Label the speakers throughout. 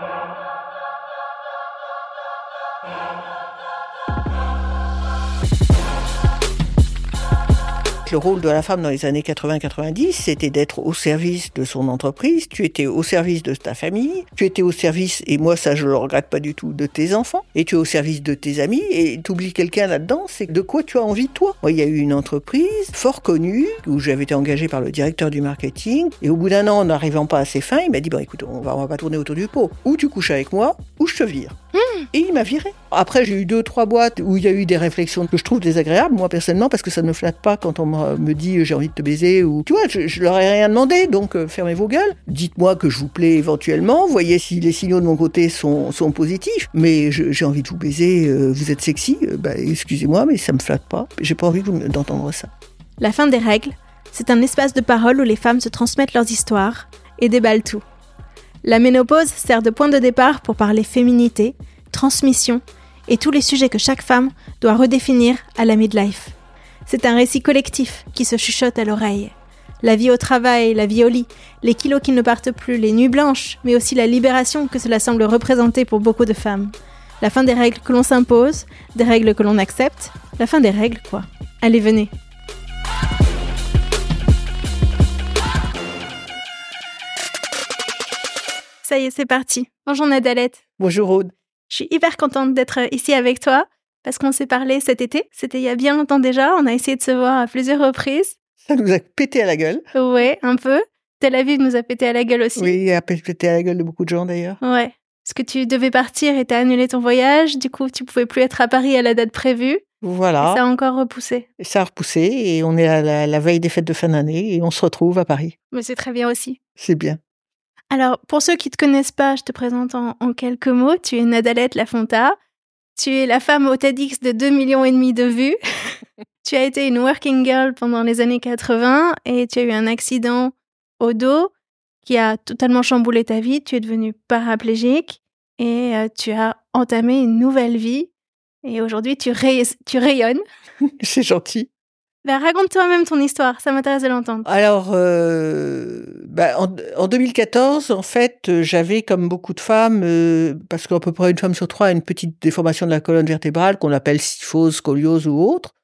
Speaker 1: Thank you. Le rôle de la femme dans les années 80-90, c'était d'être au service de son entreprise, tu étais au service de ta famille, tu étais au service, et moi ça je le regrette pas du tout, de tes enfants, et tu es au service de tes amis, et tu oublies quelqu'un là-dedans, c'est de quoi tu as envie toi. Il y a eu une entreprise fort connue, où j'avais été engagé par le directeur du marketing, et au bout d'un an, n'arrivant pas à ses fins, il m'a dit, bon écoute, on on va pas tourner autour du pot. Ou tu couches avec moi, ou je te vire. Et il m'a viré. Après, j'ai eu deux, trois boîtes où il y a eu des réflexions que je trouve désagréables, moi personnellement, parce que ça ne me flatte pas quand on me dit j'ai envie de te baiser ou tu vois, je, leur ai rien demandé, donc euh, fermez vos gueules. Dites-moi que je vous plais éventuellement, voyez si les signaux de mon côté sont, positifs, mais j'ai envie de vous baiser, euh, vous êtes sexy, euh, bah, excusez-moi, mais ça me flatte pas. J'ai pas envie d'entendre ça.
Speaker 2: La fin des règles, c'est un espace de parole où les femmes se transmettent leurs histoires et déballent tout. La ménopause sert de point de départ pour parler féminité, transmission et tous les sujets que chaque femme doit redéfinir à la midlife. C'est un récit collectif qui se chuchote à l'oreille. La vie au travail, la vie au lit, les kilos qui ne partent plus, les nuits blanches, mais aussi la libération que cela semble représenter pour beaucoup de femmes. La fin des règles que l'on s'impose, des règles que l'on accepte, la fin des règles quoi. Allez, venez. Ça y est, c'est parti. Bonjour Nadalette.
Speaker 1: Bonjour Aude.
Speaker 2: Je suis hyper contente d'être ici avec toi parce qu'on s'est parlé cet été. C'était il y a bien longtemps déjà. On a essayé de se voir à plusieurs reprises.
Speaker 1: Ça nous a pété à la gueule.
Speaker 2: Ouais, un peu. Tel Aviv nous a pété à la gueule aussi.
Speaker 1: Oui, il a pété à la gueule de beaucoup de gens d'ailleurs.
Speaker 2: Ouais. Parce que tu devais partir et t'as annulé ton voyage. Du coup, tu pouvais plus être à Paris à la date prévue.
Speaker 1: Voilà.
Speaker 2: Et ça a encore repoussé.
Speaker 1: Et ça a repoussé et on est à la, veille des fêtes de fin d'année et on se retrouve à Paris.
Speaker 2: Mais c'est très bien aussi.
Speaker 1: C'est bien.
Speaker 2: Alors, pour ceux qui te connaissent pas, je te présente en, en quelques mots. Tu es Nadalette Lafonta. Tu es la femme au TEDx de 2 millions et demi de vues. tu as été une working girl pendant les années 80 et tu as eu un accident au dos qui a totalement chamboulé ta vie. Tu es devenue paraplégique et euh, tu as entamé une nouvelle vie. Et aujourd'hui, tu, tu rayonnes.
Speaker 1: C'est gentil.
Speaker 2: Ben, raconte-toi même ton histoire, ça m'intéresse de l'entendre.
Speaker 1: Alors, euh, bah, en, 2014, en fait, euh, j'avais, comme beaucoup de femmes, euh, parce qu'à peu près une femme sur trois a une petite déformation de la colonne vertébrale qu'on appelle syphose, scoliose ou autre.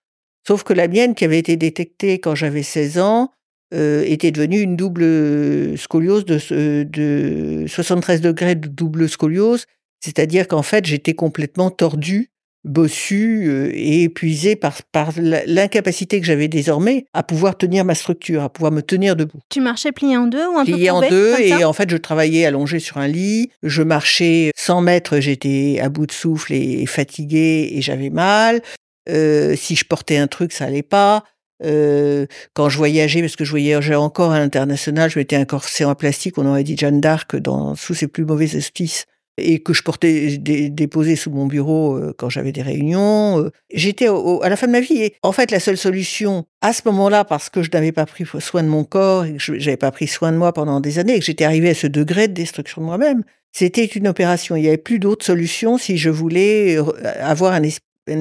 Speaker 1: Sauf que la mienne, qui avait été détectée quand j'avais 16 ans, était devenue une double scoliose de 73 degrés de double scoliose. C'est-à-dire qu'en fait, j'étais complètement tordue bossu euh, et épuisé par, par l'incapacité que j'avais désormais à pouvoir tenir ma structure, à pouvoir me tenir debout.
Speaker 2: Tu marchais plié en deux ou un
Speaker 1: plié
Speaker 2: peu
Speaker 1: en deux et en fait je travaillais allongé sur un lit, je marchais 100 mètres, j'étais à bout de souffle et, fatigué et j'avais mal. Euh, si je portais un truc, ça allait pas. Euh, quand je voyageais, parce que je voyageais encore à l'international, je mettais un corset en plastique, on aurait dit Jeanne d'Arc dans sous ses plus mauvais auspices et que je portais déposé sous mon bureau euh, quand j'avais des réunions. Euh. J'étais à la fin de ma vie. Et en fait, la seule solution à ce moment-là, parce que je n'avais pas pris soin de mon corps et que je n'avais pas pris soin de moi pendant des années et que j'étais arrivé à ce degré de destruction de moi-même, c'était une opération. Il n'y avait plus d'autre solution si je voulais avoir un,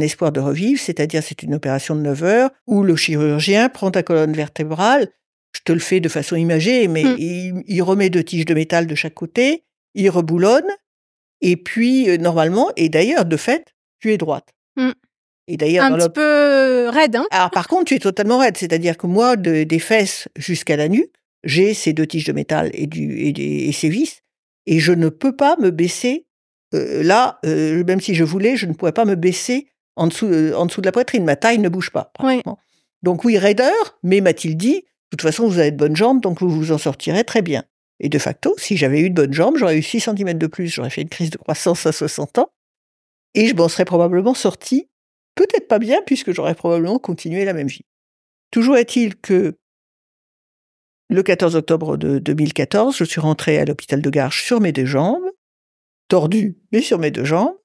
Speaker 1: espoir de revivre, c'est-à-dire c'est une opération de 9 heures où le chirurgien prend ta colonne vertébrale, je te le fais de façon imagée, mais mmh. il, il remet deux tiges de métal de chaque côté, il reboulonne, et puis, euh, normalement, et d'ailleurs, de fait, tu es droite.
Speaker 2: Mmh. Et d'ailleurs, un petit peu raide. Hein
Speaker 1: Alors, par contre, tu es totalement raide. C'est-à-dire que moi, de, des fesses jusqu'à la nuque, j'ai ces deux tiges de métal et, du, et, ces vis, et je ne peux pas me baisser. Euh, là, euh, même si je voulais, je ne pourrais pas me baisser en dessous, en dessous de la poitrine. Ma taille ne bouge pas. Donc oui, raideur, mais m'a-t-il dit, de toute façon, vous avez de bonnes jambes, donc vous vous en sortirez très bien. Et de facto, si j'avais eu de bonnes jambes, j'aurais eu 6 cm de plus, j'aurais fait une crise de croissance à 60 ans, et je m'en serais probablement sorti, peut-être pas bien, puisque j'aurais probablement continué la même vie. Toujours est-il que le 14 octobre de 2014, je suis rentré à l'hôpital de Garches sur mes deux jambes, tordu, mais sur mes deux jambes,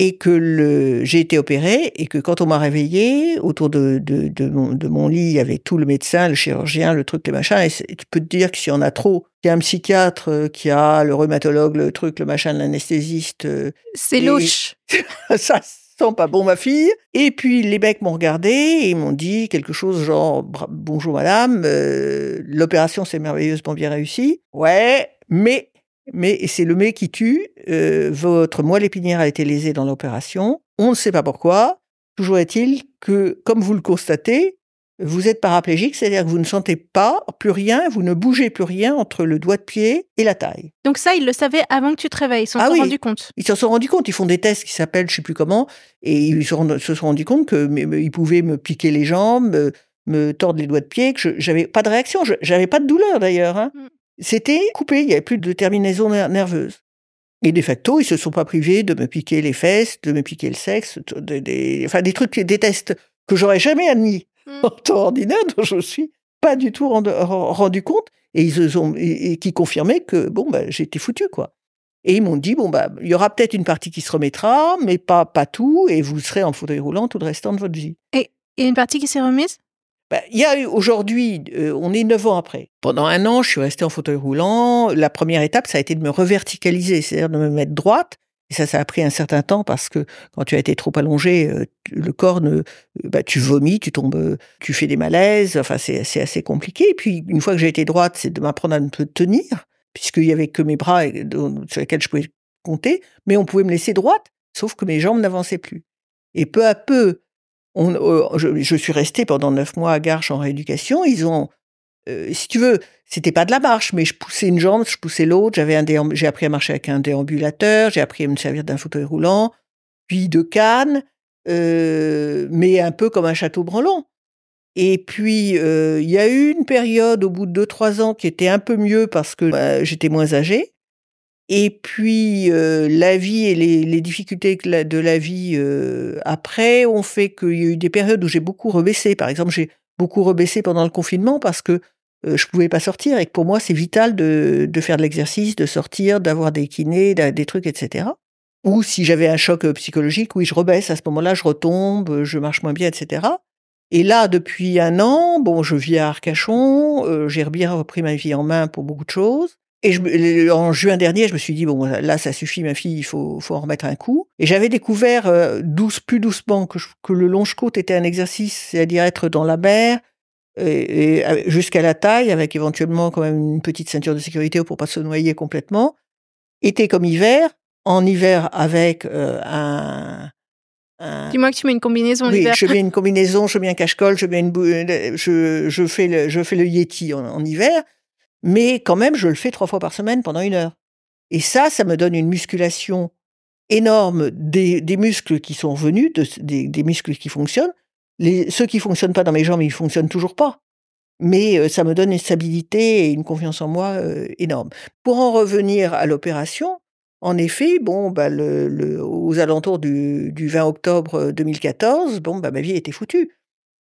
Speaker 1: et que le, j'ai été opéré et que quand on m'a réveillé, autour de, de, de, mon, de, mon, lit, il y avait tout le médecin, le chirurgien, le truc, les machins, et tu peux te dire que s'il y en a trop, qu'il y a un psychiatre, euh, qui a le rhumatologue, le truc, le machin, l'anesthésiste. Euh,
Speaker 2: C'est louche.
Speaker 1: ça sent pas bon, ma fille. Et puis les mecs m'ont regardé et m'ont dit quelque chose genre bonjour madame, euh, l'opération s'est merveilleusement bien réussie. Ouais, mais mais c'est le mais qui tue. Euh, votre moelle épinière a été lésée dans l'opération. On ne sait pas pourquoi. Toujours est-il que, comme vous le constatez, vous êtes paraplégique, c'est-à-dire que vous ne sentez pas plus rien, vous ne bougez plus rien entre le doigt de pied et la taille.
Speaker 2: Donc ça, ils le savaient avant que tu te réveilles, ils s'en
Speaker 1: Ah
Speaker 2: sont
Speaker 1: oui.
Speaker 2: rendus compte.
Speaker 1: Ils s'en sont rendus compte, ils font des tests qui s'appellent je sais plus comment, et ils se sont, se sont rendus compte que mais- mais ils pouvaient me piquer les jambes, me, me tordre les doigts de pied, que je j'avais pas de réaction, je- j'avais pas de douleur d'ailleurs. hein.
Speaker 2: Mm.
Speaker 1: C'était coupé, il y avait plus de terminaison ner- nerveuse. Et de facto, ils se sont pas privés de me piquer les fesses, de me piquer le sexe, de- de- des, enfin des trucs, des tests que j'aurais jamais admis
Speaker 2: Mm.
Speaker 1: en temps ordinaire, dont je suis pas du tout rendu, rendu compte, et ils se sont, et, et qui confirmaient que bon, bah, j'étais foutu quoi. Et ils m'ont dit bon bah, il y aura peut-être une partie qui se remettra, mais pas pas tout, et vous serez en fauteuil roulant tout le restant de votre vie.
Speaker 2: Et une partie qui s'est remise?
Speaker 1: Bah, il y a aujourd'hui, euh, on est neuf ans après. Pendant un an, je suis restée en fauteuil roulant. La première étape, ça a été de me reverticaliser, c'est-à-dire de me mettre droite. Et ça, ça a pris un certain temps parce que quand tu as été trop allongé, euh, le corps ne, bah, tu vomis, tu tombes, euh, tu fais des malaises. Enfin, c'est assez compliqué. Et puis, une fois que j'ai été droite, c'est de m'apprendre à me tenir, puisqu'il y avait que mes bras sur lesquels je pouvais compter, mais on pouvait me laisser droite, sauf que mes jambes n'avançaient plus. Et peu à peu, euh, je, suis restée pendant neuf mois à Garches en rééducation. Ils ont, euh, si tu veux, c'était pas de la marche, mais je poussais une jambe, je poussais l'autre. J'avais un j'ai appris à marcher avec un déambulateur, j'ai appris à me servir d'un fauteuil roulant, puis de canne, euh, mais un peu comme un château branlant. Et puis, il y a eu une période au bout de deux, trois ans qui était un peu mieux parce que bah, j'étais moins âgée. Et puis, euh, la vie et les, les difficultés de la vie euh, après ont fait qu'il y a eu des périodes où j'ai beaucoup rebaissé. Par exemple, j'ai beaucoup rebaissé pendant le confinement parce que euh, je pouvais pas sortir et que pour moi, c'est vital de, de faire de l'exercice, de sortir, d'avoir des kinés, des trucs, etc. Ou si j'avais un choc euh, psychologique, oui, je rebaisse. À ce moment-là, je retombe, je marche moins bien, etc. Et là, depuis un an, bon, je vis à Arcachon, euh, j'ai bien repris ma vie en main pour beaucoup de choses. Et je, en juin dernier, je me suis dit, bon, là, ça suffit, ma fille, il faut, faut en remettre un coup. Et j'avais découvert euh, douce, plus doucement que, je- que le longe-côte était un exercice, c'est-à-dire être dans la mer, et, et, euh, jusqu'à la taille, avec éventuellement quand même une petite ceinture de sécurité pour pas se noyer complètement. Été comme hiver, en hiver avec euh, un, un,
Speaker 2: Dis-moi que tu mets une combinaison
Speaker 1: oui,
Speaker 2: l'hiver.
Speaker 1: je mets une combinaison, je mets un cache-colle, je mets une bou- euh, je, je fais le, je fais le Yeti en, en hiver, mais quand même, je le fais trois fois par semaine pendant une heure. Et ça, ça me donne une musculation énorme des, muscles qui sont revenus, de- des, muscles qui fonctionnent. Les, ceux qui fonctionnent pas dans mes jambes, ils fonctionnent toujours pas. Mais euh, ça me donne une stabilité et une confiance en moi euh, énorme. Pour en revenir à l'opération, en effet, bon, bah, aux alentours du, du 20 octobre 2014, bon, bah, ma vie était foutue.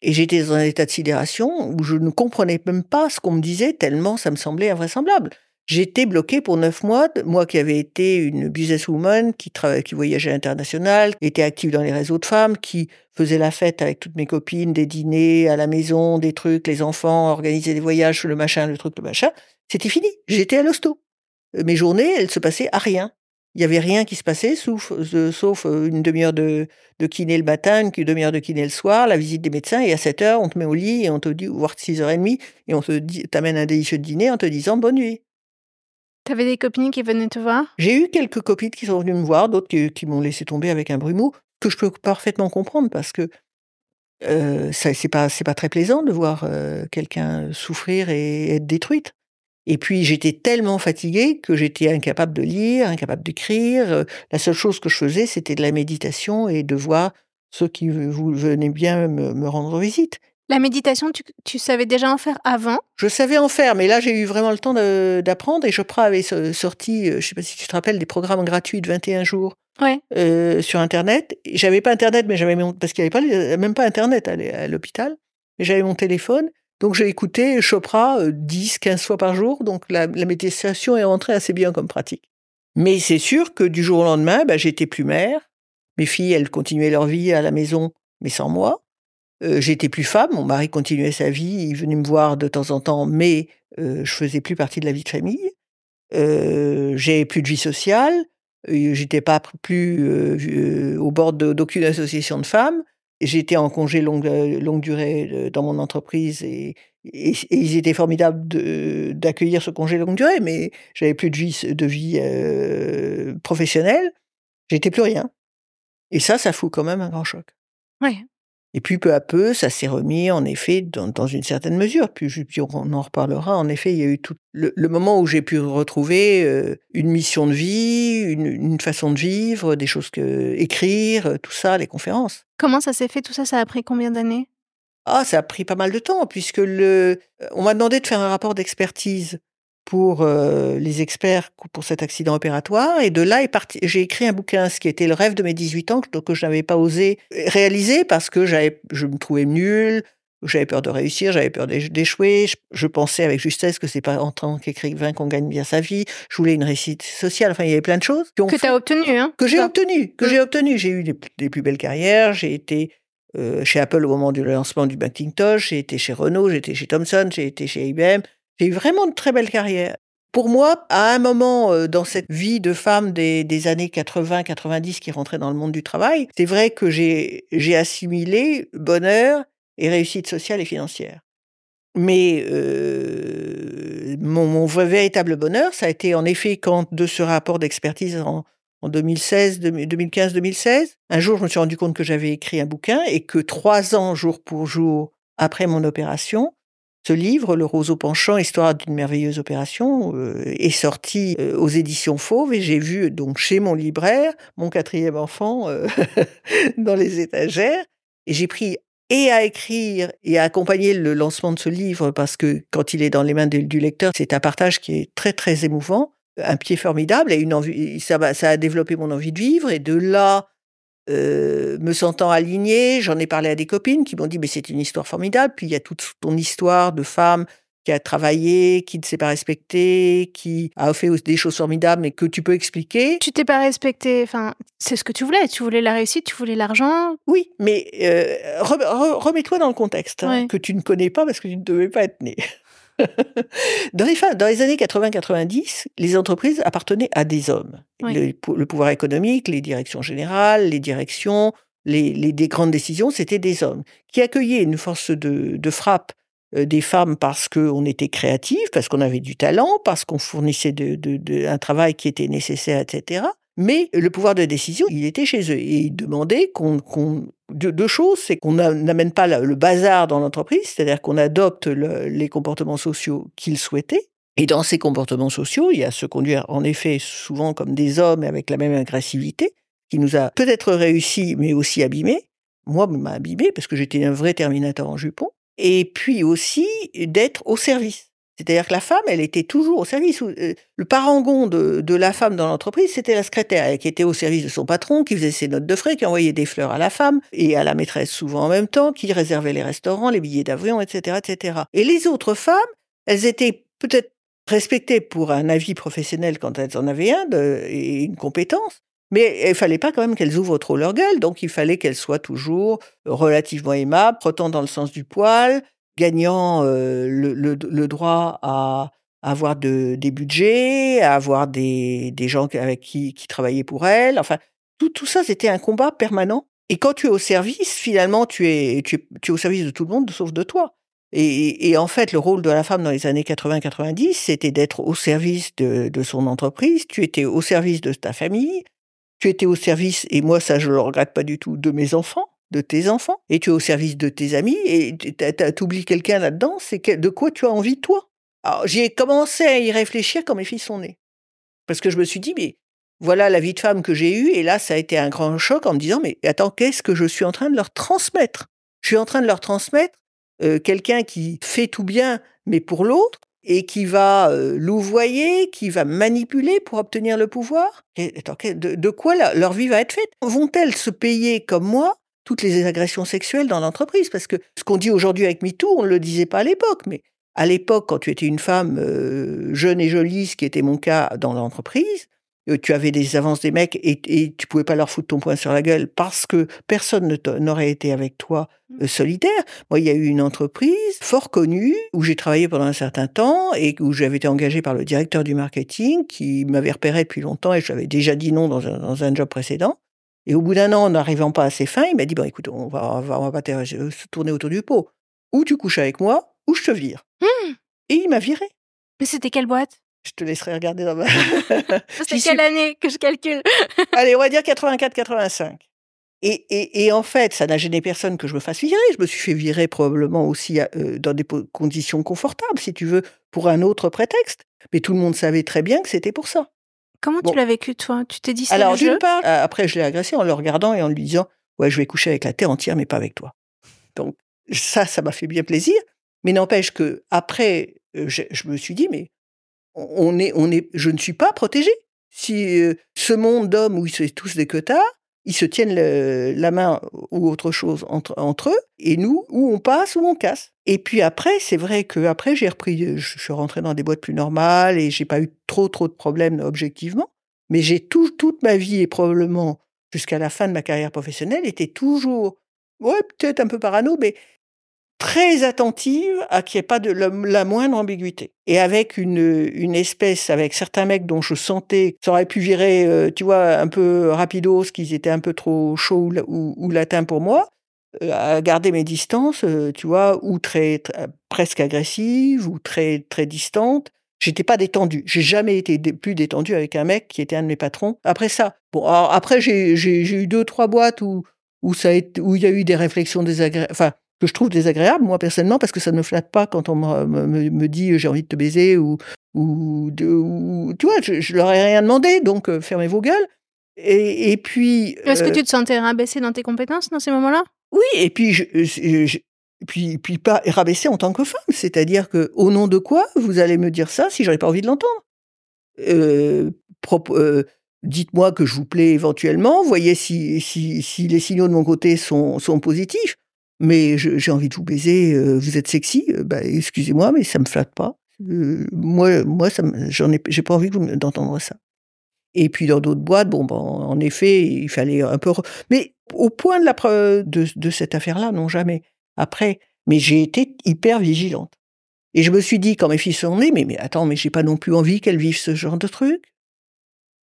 Speaker 1: Et j'étais dans un état de sidération où je ne comprenais même pas ce qu'on me disait tellement ça me semblait invraisemblable. J'étais bloquée pour neuf mois, moi qui avais été une businesswoman, qui, qui voyageait à l'international, était active dans les réseaux de femmes, qui faisait la fête avec toutes mes copines, des dîners à la maison, des trucs, les enfants, organiser des voyages, le machin, le truc, le machin. C'était fini. J'étais à l'hosto. Euh, Mes journées, elles se passaient à rien. Il y avait rien qui se passait, sauf, euh, sauf euh, une demi-heure de, de kiné le matin, une demi-heure de kiné le soir, la visite des médecins, et à 7 heures, on te met au lit et on te dit, voire 6h30, et on te dit, t'amène un délicieux dîner en te disant bonne nuit.
Speaker 2: T'avais des copines qui venaient te voir?
Speaker 1: J'ai eu quelques copines qui sont venues me voir, d'autres qui, qui m'ont laissé tomber avec un brumeau, que je peux parfaitement comprendre parce que euh, c'est pas pas très plaisant de voir euh, quelqu'un souffrir et être détruite. Et puis j'étais tellement fatiguée que j'étais incapable de lire, incapable d'écrire. Euh, La seule chose que je faisais, c'était de la méditation et de voir ceux qui vous venaient bien me, me rendre visite.
Speaker 2: La méditation, tu, tu savais déjà en faire avant?
Speaker 1: Je savais en faire, mais là j'ai eu vraiment le temps d'apprendre et Chopra avait so- sorti, euh, je sais pas si tu te rappelles, des programmes gratuits de 21 jours
Speaker 2: Ouais.
Speaker 1: euh, sur Internet. Et J'avais pas Internet, mais j'avais mon... parce qu'il n'y avait pas même pas Internet à l'hôpital, mais j'avais mon téléphone. Donc j'ai écouté Chopra euh, 10, 15 fois par jour. Donc la, la méditation est rentrée assez bien comme pratique. Mais c'est sûr que du jour au lendemain, bah, j'étais plus mère. Mes filles, elles continuaient leur vie à la maison, mais sans moi. Euh, j'étais plus femme, mon mari continuait sa vie, il venait me voir de temps en temps, mais euh, je faisais plus partie de la vie de famille. Euh, j'ai plus de vie sociale, euh, j'étais pas plus euh, euh, au bord d'aucune association de femmes. J'étais en congé longue, euh, longue durée euh, dans mon entreprise et, et, ils étaient formidables d'accueillir ce congé longue durée, mais j'avais plus de vie, de vie euh, professionnelle. J'étais plus rien. Et ça, ça fout quand même un grand choc.
Speaker 2: Ouais.
Speaker 1: Et puis peu à peu, ça s'est remis en effet dans, dans, une certaine mesure. Puis, puis, on en reparlera. En effet, il y a eu tout le, moment où j'ai pu retrouver euh, une mission de vie, une, une, façon de vivre, des choses que écrire, tout ça, les conférences.
Speaker 2: Comment ça s'est fait tout ça? Ça a pris combien d'années?
Speaker 1: Ah, ça a pris pas mal de temps puisque le, on m'a demandé de faire un rapport d'expertise pour euh, les experts pour cet accident opératoire. Et de là est parti, j'ai écrit un bouquin, ce qui était le rêve de mes 18 ans, que, que je n'avais pas osé réaliser parce que j'avais, je me trouvais nul, j'avais peur de réussir, j'avais peur d'échouer. Je, pensais avec justesse que c'est pas en tant qu'écrivain qu'on gagne bien sa vie. Je voulais une réussite sociale. Enfin, il y avait plein de choses.
Speaker 2: Que tu as obtenu, hein
Speaker 1: Que j'ai obtenu, que mmh. j'ai obtenu. J'ai eu les, plus belles carrières. J'ai été euh, chez Apple au moment du lancement du Macintosh. J'ai été chez Renault, j'ai été chez Thomson, j'ai été chez IBM. J'ai eu vraiment de très belles carrières. Pour moi, à un moment euh, dans cette vie de femme des, années 80-90 qui rentrait dans le monde du travail, c'est vrai que j'ai assimilé bonheur et réussite sociale et financière. Mais euh, mon, mon, véritable bonheur, ça a été en effet quand de ce rapport d'expertise en, en 2016, 2015-2016, un jour je me suis rendu compte que j'avais écrit un bouquin et que trois ans jour pour jour après mon opération, ce livre, Le roseau penchant, histoire d'une merveilleuse opération, euh, est sorti euh, aux éditions Fauve et j'ai vu donc chez mon libraire mon quatrième enfant euh, dans les étagères. Et j'ai pris et à écrire et à accompagner le lancement de ce livre parce que quand il est dans les mains du lecteur, c'est un partage qui est très très émouvant, un pied formidable et une envie, ça, ça a développé mon envie de vivre. Et de là euh, me sentant alignée, j'en ai parlé à des copines qui m'ont dit mais c'est une histoire formidable. Puis il y a toute ton histoire de femme qui a travaillé, qui ne s'est pas respectée, qui a fait des choses formidables, mais que tu peux expliquer.
Speaker 2: Tu t'es pas respectée, enfin, c'est ce que tu voulais. Tu voulais la réussite, tu voulais l'argent.
Speaker 1: Oui, mais euh, remets-toi dans le contexte hein, que tu ne connais pas parce que tu ne devais pas être née. Dans, les, dans les années 80-90, les entreprises appartenaient à des hommes. Le, pouvoir économique, les directions générales, les directions, les, les grandes décisions, c'était des hommes qui accueillaient une force de, de frappe euh, des femmes parce qu'on était créatifs, parce qu'on avait du talent, parce qu'on fournissait de, de, un travail qui était nécessaire, etc. Mais le pouvoir de décision, il était chez eux. Et ils demandaient qu'on... deux, choses, c'est qu'on n'amène pas le bazar dans l'entreprise, c'est-à-dire qu'on adopte les comportements sociaux qu'ils souhaitaient. Et dans ces comportements sociaux, il y a se conduire en effet souvent comme des hommes avec la même agressivité, qui nous a peut-être réussi, mais aussi abîmé. Moi, m'a abîmé parce que j'étais un vrai terminateur en jupon. Et puis aussi d'être au service. C'est-à-dire que la femme, elle était toujours au service. Euh, le parangon de, la femme dans l'entreprise, c'était la secrétaire, qui était au service de son patron, qui faisait ses notes de frais, qui envoyait des fleurs à la femme et à la maîtresse souvent en même temps, qui réservait les restaurants, les billets d'avion, etc., etc. Et les autres femmes, elles étaient peut-être respectées pour un avis professionnel quand elles en avaient un de, et une compétence, mais il fallait pas quand même qu'elles ouvrent trop leur gueule, donc il fallait qu'elles soient toujours relativement aimables, frottant dans le sens du poil, gagnant euh, le, droit à avoir de, des budgets, à avoir des, gens avec qui, travaillaient pour elle. Enfin, tout, tout ça, c'était un combat permanent. Et quand tu es au service, finalement, tu es, tu, es, au service de tout le monde, sauf de toi. Et, en fait, le rôle de la femme dans les années 80-90, c'était d'être au service de, de, son entreprise, tu étais au service de ta famille, tu étais au service, et moi ça je le regrette pas du tout, de mes enfants de tes enfants et tu es au service de tes amis et tu oublies quelqu'un là-dedans, c'est de quoi tu as envie toi? Alors j'ai commencé à y réfléchir quand mes filles sont nées. Parce que je me suis dit, mais voilà la vie de femme que j'ai eue et là ça a été un grand choc en me disant, mais attends, qu'est-ce que je suis en train de leur transmettre? Je suis en train de leur transmettre euh, quelqu'un qui fait tout bien, mais pour l'autre, et qui va euh, louvoyer, qui va manipuler pour obtenir le pouvoir? De, de, quoi leur vie va être faite? Vont-elles se payer comme moi toutes les agressions sexuelles dans l'entreprise. Parce que ce qu'on dit aujourd'hui avec MeToo, on ne le disait pas à l'époque. Mais à l'époque, quand tu étais une femme euh, jeune et jolie, ce qui était mon cas dans l'entreprise, euh, tu avais des avances des mecs et, et, tu pouvais pas leur foutre ton poing sur la gueule parce que personne n'aurait été avec toi mmh. euh, solidaire. Moi, il y a eu une entreprise fort connue où j'ai travaillé pendant un certain temps et où j'avais été engagé par le directeur du marketing qui m'avait repéré depuis longtemps et j'avais déjà dit non dans un, dans un job précédent Et au bout d'un an, en n'arrivant pas à ses fins, il m'a dit, bon, écoute, on va, on va, on va pas se tourner autour du pot. Ou tu couches avec moi, ou je te vire.
Speaker 2: Mmh.
Speaker 1: Et il m'a viré.
Speaker 2: Mais c'était quelle boîte?
Speaker 1: Je te laisserai regarder dans ma...
Speaker 2: C'était quelle
Speaker 1: suis-
Speaker 2: année que je calcule?
Speaker 1: Allez, on va dire 84-85. Et, et, et en fait, ça n'a gêné personne que je me fasse virer. Je me suis fait virer probablement aussi euh, dans des conditions confortables, si tu veux, pour un autre prétexte. Mais tout le monde savait très bien que c'était pour ça.
Speaker 2: Comment
Speaker 1: Bon.
Speaker 2: tu l'as vécu, toi? Tu t'es dit c'est
Speaker 1: Alors, d'une part, euh, après, je l'ai agressé en le regardant et en lui disant Ouais, je vais coucher avec la terre entière, mais pas avec toi. Donc, ça, ça m'a fait bien plaisir. Mais n'empêche que après, euh, je, je me suis dit Mais on est, on est, je ne suis pas protégée. Si euh, ce monde d'hommes où ils sont tous des queutards, ils se tiennent la main ou autre chose entre, eux, et nous, où on passe, où on casse. Et puis après, c'est vrai que après j'ai repris, je suis rentré dans des boîtes plus normales et j'ai pas eu trop trop de problèmes objectivement. Mais j'ai tout, toute ma vie et probablement jusqu'à la fin de ma carrière professionnelle été toujours, ouais, peut-être un peu parano, mais très attentive à qu'il n'y ait pas de la, moindre ambiguïté. Et avec une, une espèce, avec certains mecs dont je sentais ça aurait pu virer, euh, tu vois, un peu rapidos, qu'ils étaient un peu trop chauds ou, ou, latins pour moi, euh, à garder mes distances, euh, tu vois, ou très, très- presque agressives, ou très, très distantes. J'étais pas détendue. J'ai jamais été plus détendue avec un mec qui était un de mes patrons. Après ça, bon, alors après j'ai eu deux trois boîtes où où ça où il y a eu des réflexions désagréables, enfin que je trouve désagréables moi personnellement parce que ça ne me flatte pas quand on me, me, me dit euh, j'ai envie de te baiser ou ou, de, ou tu vois je, je leur ai rien demandé donc euh, fermez vos gueules et, et puis
Speaker 2: Est-ce que
Speaker 1: euh,
Speaker 2: tu te sentais rabaissé dans tes compétences dans ces moments-là?
Speaker 1: Oui, et puis, je, je- je- puis, puis pas rabaisser en tant que femme. C'est-à-dire que, au nom de quoi vous allez me dire ça si j'aurais pas envie de l'entendre? Euh, euh, Dites-moi que je vous plais éventuellement. Voyez si, si, si les signaux de mon côté sont, sont positifs. Mais j'ai envie de vous baiser. euh, vous êtes sexy. euh, bah, excusez-moi, mais ça me flatte pas. Euh, moi, moi, ça j'en ai, pas envie d'entendre ça. Et puis dans d'autres boîtes, bon, ben, en effet, il fallait un peu. Mais au point de, de cette affaire-là, non jamais. Après, mais j'ai été hyper vigilante. Et je me suis dit, quand mes filles sont nées, mais, mais attends, mais j'ai pas non plus envie qu'elles vivent ce genre de truc.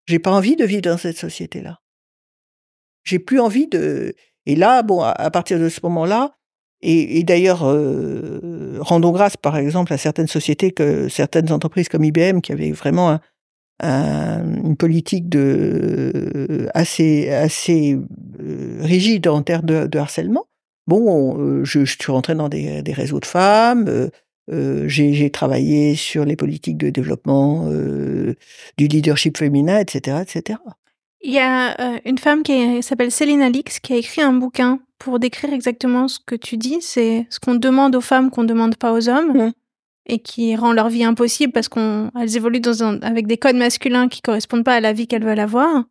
Speaker 1: J'ai pas envie de vivre dans cette société-là. J'ai plus envie de. Et là, bon, à, partir de ce moment-là, et, d'ailleurs, euh, rendons grâce, par exemple, à certaines sociétés, que certaines entreprises comme IBM, qui avaient vraiment un, un- une politique de assez assez euh, rigide en termes de, harcèlement. Bon, on- euh, je, suis rentrée dans des, des réseaux de femmes. j'ai travaillé sur les politiques de développement du leadership féminin, etc., etc.
Speaker 2: Il y a euh, une femme qui s'appelle Céline Alix qui a écrit un bouquin pour décrire exactement ce que tu dis. C'est ce qu'on demande aux femmes qu'on ne demande pas aux hommes et qui rend leur vie impossible parce qu'elles évoluent dans un- avec des codes masculins qui correspondent pas à la vie qu'elles veulent avoir.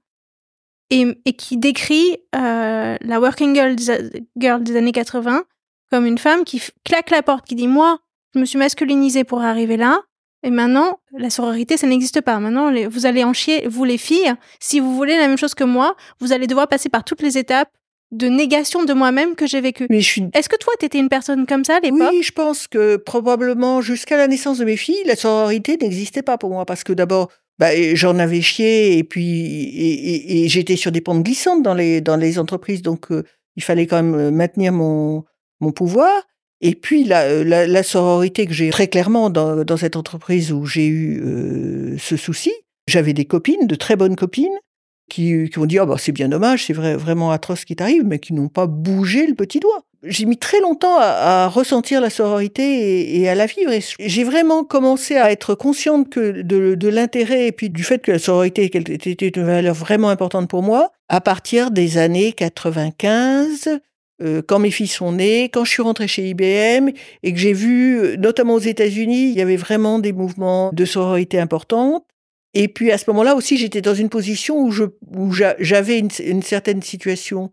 Speaker 2: Et, et qui décrit euh, la working girl des, girl des années 80 comme une femme qui claque la porte, qui dit Moi, je me suis masculinisée pour arriver là. Et maintenant, la sororité, ça n'existe pas. Maintenant, les- vous allez en chier, vous les filles. Si vous voulez la même chose que moi, vous allez devoir passer par toutes les étapes de négation de moi-même que j'ai vécues.
Speaker 1: Mais je suis
Speaker 2: Est-ce que toi, t'étais une personne comme ça à l'époque?
Speaker 1: Oui, je pense que probablement jusqu'à la naissance de mes filles, la sororité n'existait pas pour moi parce que d'abord, bah, j'en avais chié et puis et, et- et j'étais sur des pentes glissantes dans les dans les entreprises, donc euh, il fallait quand même maintenir mon mon pouvoir. Et puis la, euh, la, sororité que j'ai très clairement dans, cette entreprise où j'ai eu euh, ce souci, j'avais des copines, de très bonnes copines, qui, qui ont dit oh, bah, c'est bien dommage, c'est vrai, vraiment atroce ce qui t'arrive, mais qui n'ont pas bougé le petit doigt. J'ai mis très longtemps à, ressentir la sororité et, à la vivre. J'ai vraiment commencé à être consciente que de, de l'intérêt et puis du fait que la sororité était une valeur vraiment importante pour moi à partir des années 95. Euh, quand mes filles sont nées, quand je suis rentrée chez IBM et que j'ai vu, euh, notamment aux États-Unis, il y avait vraiment des mouvements de sororité importants. Et puis à ce moment-là aussi, j'étais dans une position où je où j'a- j'avais une, une certaine situation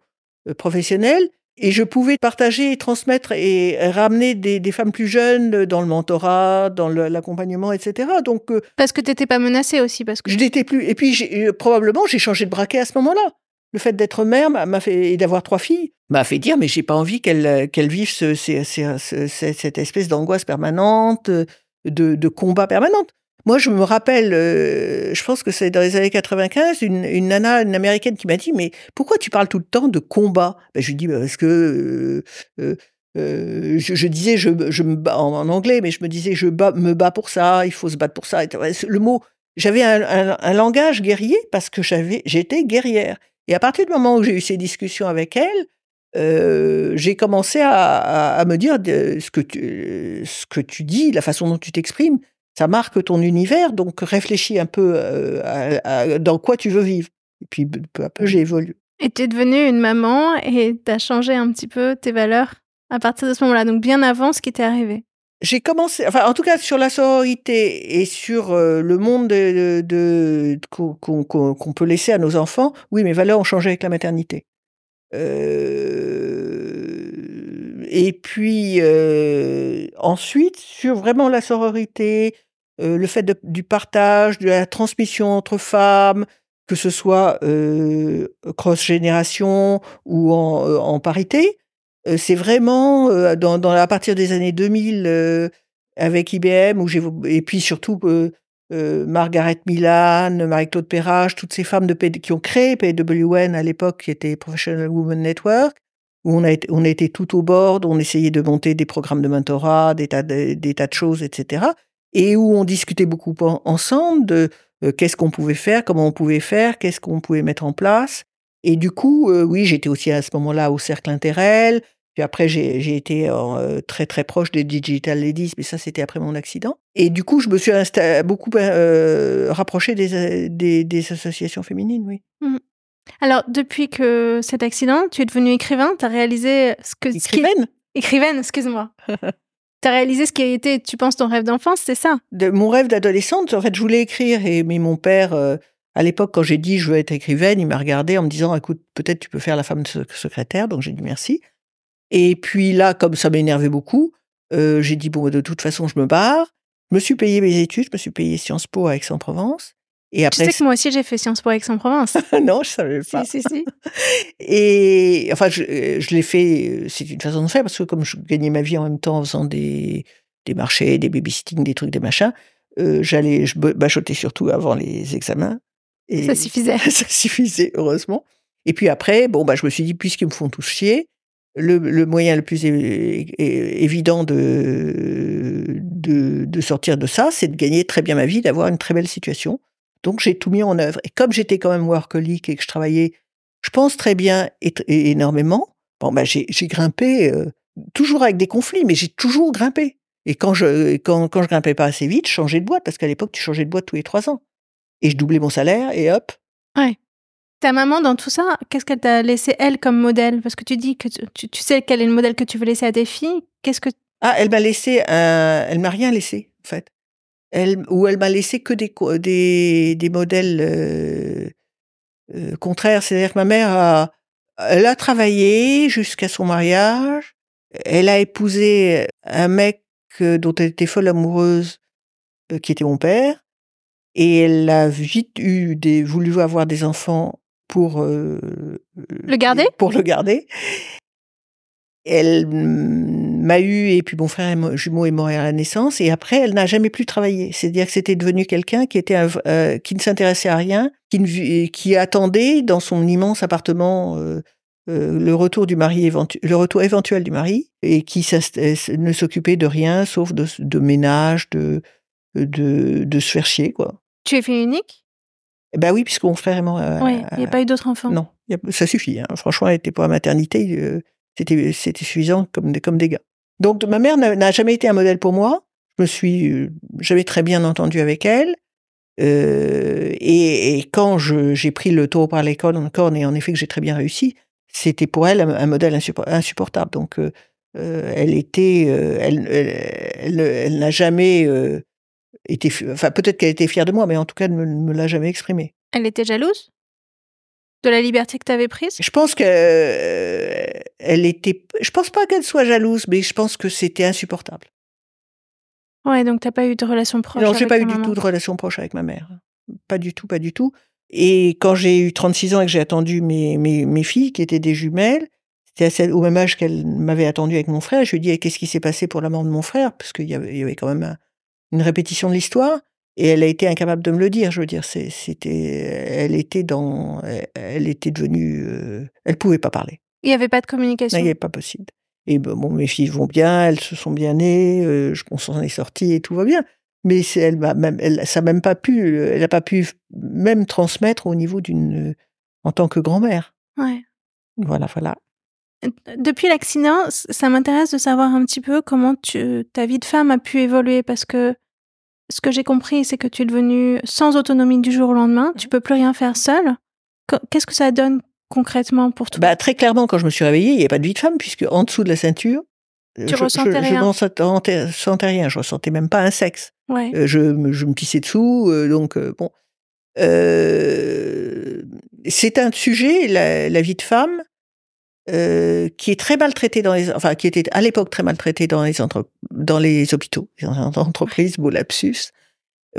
Speaker 1: euh, professionnelle et je pouvais partager et transmettre et ramener des, des femmes plus jeunes dans le mentorat, dans le- l'accompagnement, etc. Donc
Speaker 2: Parce que t'étais pas menacée aussi, parce que
Speaker 1: je n'étais plus. Et puis j'ai- probablement j'ai changé de braquet à ce moment-là. Le fait d'être mère m'a fait et d'avoir trois filles m'a fait dire mais j'ai pas envie qu'elles vivent ces- ces- ce- cette espèce d'angoisse permanente, de, de combat permanente. Moi, je me rappelle, euh, je pense que c'est dans les années 95, une, nana, une américaine qui m'a dit, mais pourquoi tu parles tout le temps de combat? Ben, Je lui dis, bah, parce que euh, euh, je, disais, je, me bats en, anglais, mais je me disais, je me bats pour ça, il faut se battre pour ça. Le mot, j'avais un, langage guerrier parce que j'étais guerrière. Et à partir du moment où j'ai eu ces discussions avec elle, euh, j'ai commencé à, à, à, me dire de, ce, que tu, ce que tu dis, la façon dont tu t'exprimes, ça marque ton univers, donc réfléchis un peu euh, à, à, dans quoi tu veux vivre. Et puis peu à peu, j'ai évolué.
Speaker 2: Et tu es devenue une maman et tu as changé un petit peu tes valeurs à partir de ce moment-là, donc bien avant ce qui t'est arrivé?
Speaker 1: J'ai commencé, enfin en tout cas sur la sororité et sur euh, le monde de, de, de qu'on qu qu peut laisser à nos enfants, oui, mes valeurs ont changé avec la maternité. Euh, et puis euh, ensuite, sur vraiment la sororité, le fait du partage, de la transmission entre femmes, que ce soit cross-génération ou en parité, c'est vraiment dans, à partir des années 2000 avec IBM, où et puis surtout euh, Margaret Milan, Marie-Claude Perrage, toutes ces femmes de qui ont créé PWN à l'époque, qui était Professional Women Network, où on a, été, était tout au bord, on essayait de monter des programmes de mentorat, des tas de, choses, etc. Et où on discutait beaucoup ensemble de euh, qu'est-ce qu'on pouvait faire, comment on pouvait faire, qu'est-ce qu'on pouvait mettre en place. Et du coup, euh, oui, j'étais aussi à ce moment-là au Cercle Interrel, puis après, j'ai été euh, très très proche des Digital Ladies, mais ça c'était après mon accident. Et du coup, je me suis beaucoup euh, rapprochée des, des, des, associations féminines, oui.
Speaker 2: Mmh. Alors, depuis que cet accident, tu es devenue écrivain, tu as réalisé ce que...
Speaker 1: Écrivaine
Speaker 2: qui... Écrivaine, excuse-moi. tu as réalisé ce qui a été, tu penses, ton rêve d'enfance, c'est ça?
Speaker 1: De, Mon rêve d'adolescente, en fait, je voulais écrire, et, mais mon père... Euh, à l'époque, quand j'ai dit je veux être écrivaine, il m'a regardé en me disant écoute, peut-être tu peux faire la femme secrétaire. Donc j'ai dit merci. Et puis là, comme ça m'énervait beaucoup, euh, j'ai dit, bon, de toute façon, je me barre. Je me suis payé mes études, je me suis payé Sciences Po à Aix-en-Provence.
Speaker 2: Et après, tu sais que moi aussi j'ai fait Sciences Po à Aix-en-Provence.
Speaker 1: non, je savais pas.
Speaker 2: Si, si, si.
Speaker 1: Et enfin, je, je l'ai fait, c'est une façon de faire, parce que comme je gagnais ma vie en même temps en faisant des, des marchés, des babysitting, des trucs, des machins, euh, j'allais, je bachotais surtout avant les examens.
Speaker 2: Et ça suffisait.
Speaker 1: ça suffisait, heureusement. Et puis après, bon, bah, je me suis dit, puisqu'ils me font tous chier, le, le, moyen le plus évident de, de, de, sortir de ça, c'est de gagner très bien ma vie, d'avoir une très belle situation. Donc j'ai tout mis en œuvre. Et comme j'étais quand même workaholic et que je travaillais, je pense très bien et, et énormément, bon bah j'ai grimpé, euh, toujours avec des conflits, mais j'ai toujours grimpé. Et quand je quand, quand je grimpais pas assez vite, je changeais de boîte, parce qu'à l'époque, tu changeais de boîte tous les trois ans. Et je doublais mon salaire, et hop.
Speaker 2: Ouais. Ta maman, dans tout ça, qu'est-ce qu'elle t'a laissé, elle, comme modèle? Parce que tu dis que tu, tu, sais quel est le modèle que tu veux laisser à tes filles. Qu'est-ce que...
Speaker 1: Ah, elle m'a laissé un... Elle m'a rien laissé, en fait. Elle, ou elle m'a laissé que des, des, des modèles euh, euh, contraires. C'est-à-dire que ma mère a, elle a travaillé jusqu'à son mariage. Elle a épousé un mec dont elle était folle amoureuse, euh, qui était mon père. Et elle a vite eu des, voulu avoir des enfants pour
Speaker 2: euh, le garder?
Speaker 1: Pour le garder. Elle m'a eu et puis mon frère jumeau est mort à la naissance et après elle n'a jamais plus travaillé. C'est-à-dire que c'était devenu quelqu'un qui était un, euh, qui ne s'intéressait à rien, qui, ne, qui attendait dans son immense appartement euh, euh le retour du mari le retour éventuel du mari et qui ne s'occupait de rien sauf de, de ménage, de, de de se faire chier quoi.
Speaker 2: Tu es fille unique
Speaker 1: bah oui, puisque mon frère est mort.
Speaker 2: Euh, oui, il n'y a pas eu d'autres enfants.
Speaker 1: Non, ça suffit. Hein. Franchement, elle était pour la maternité, euh, c'était c'était suffisant comme comme dégâts. Donc ma mère n'a jamais été un modèle pour moi. Je me suis, euh, j'avais très bien entendu avec elle. Euh, et, et, quand j'ai pris le taureau par les cornes, et en effet que j'ai très bien réussi, c'était pour elle un, un modèle insupportable. Donc euh, elle était, elle, elle, elle n'a jamais était, enfin peut-être qu'elle était fière de moi, mais en tout cas, elle ne me, l'a jamais exprimé.
Speaker 2: Elle était jalouse de la liberté que tu avais prise?
Speaker 1: Je pense que euh, elle était. Je pense pas qu'elle soit jalouse, mais je pense que c'était insupportable.
Speaker 2: Ouais, donc t'as pas eu de relation proche.
Speaker 1: Non, j'ai pas eu
Speaker 2: maman?
Speaker 1: du tout de relation proche avec ma mère. Pas du tout, pas du tout. Et quand j'ai eu 36 ans et que j'ai attendu mes, mes, mes filles, qui étaient des jumelles, c'était au même âge qu'elle m'avait attendu avec mon frère. Je lui ai dit, qu'est-ce qui s'est passé pour la mort de mon frère? Parce qu'il y y avait quand même un, une répétition de l'histoire. Et elle a été incapable de me le dire. Je veux dire, c'était, elle était dans, elle était devenue, euh, elle pouvait pas parler.
Speaker 2: Il n'y avait pas de communication?
Speaker 1: Il n'y avait pas possible. Et bon, mes filles vont bien, elles se sont bien nées, euh, on s'en est sorti et tout va bien. Mais elle m'a même, elle, ça même pas pu, elle n'a pas pu même transmettre au niveau d'une, en tant que grand-mère.
Speaker 2: Ouais.
Speaker 1: Voilà, voilà.
Speaker 2: Depuis l'accident, ça m'intéresse de savoir un petit peu comment tu, ta vie de femme a pu évoluer parce que ce que j'ai compris, c'est que tu es devenue sans autonomie du jour au lendemain. Tu peux plus rien faire seule. Qu'est-ce que ça donne concrètement pour toi?
Speaker 1: Bah, Très clairement, quand je me suis réveillée, il n'y avait pas de vie de femme, puisque en dessous de la ceinture,
Speaker 2: tu je, ressentais
Speaker 1: rien. Je ressentais rien. Je ressentais même pas un sexe.
Speaker 2: Ouais.
Speaker 1: Euh, je, je, me pissais dessous. Euh, donc, euh, bon. c'est un sujet, la, vie de femme, qui est très maltraité dans les, enfin, qui était à l'époque très maltraité dans les entre, dans les hôpitaux, dans les entreprises, beau lapsus.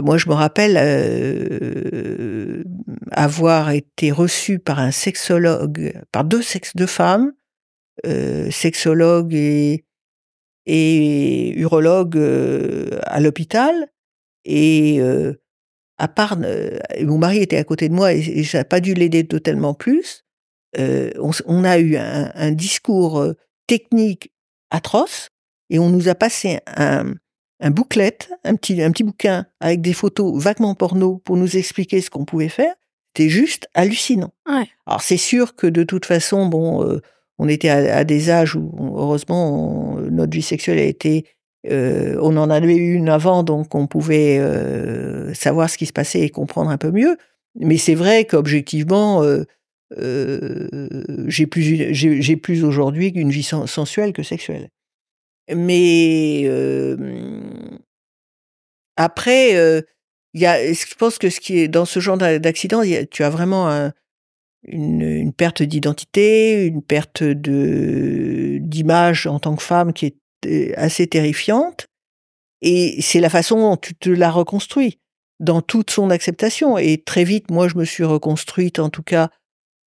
Speaker 1: Moi, je me rappelle euh, avoir été reçu par un sexologue, par deux sexes de femmes, euh, sexologue et, et urologue euh, à l'hôpital. Et euh, à part, euh, mon mari était à côté de moi et, et n'a pas dû l'aider totalement plus. On, on, a eu un, un discours technique atroce et on nous a passé un, un booklet, un petit, un petit bouquin avec des photos vaguement porno pour nous expliquer ce qu'on pouvait faire. C'était juste hallucinant. Alors c'est sûr que de toute façon, bon, euh, on était à, des âges où heureusement notre vie sexuelle a été, euh, on en avait eu une avant, donc on pouvait euh, savoir ce qui se passait et comprendre un peu mieux. Mais c'est vrai qu'objectivement, j'ai plus, j'ai plus aujourd'hui une vie sensuelle que sexuelle. Mais après, il y a, je pense que ce qui est dans ce genre d'accident, tu as vraiment une, perte d'identité, une perte de d'image en tant que femme qui est assez terrifiante. Et c'est la façon dont tu te la reconstruis dans toute son acceptation. Et très vite, moi, je me suis reconstruite, en tout cas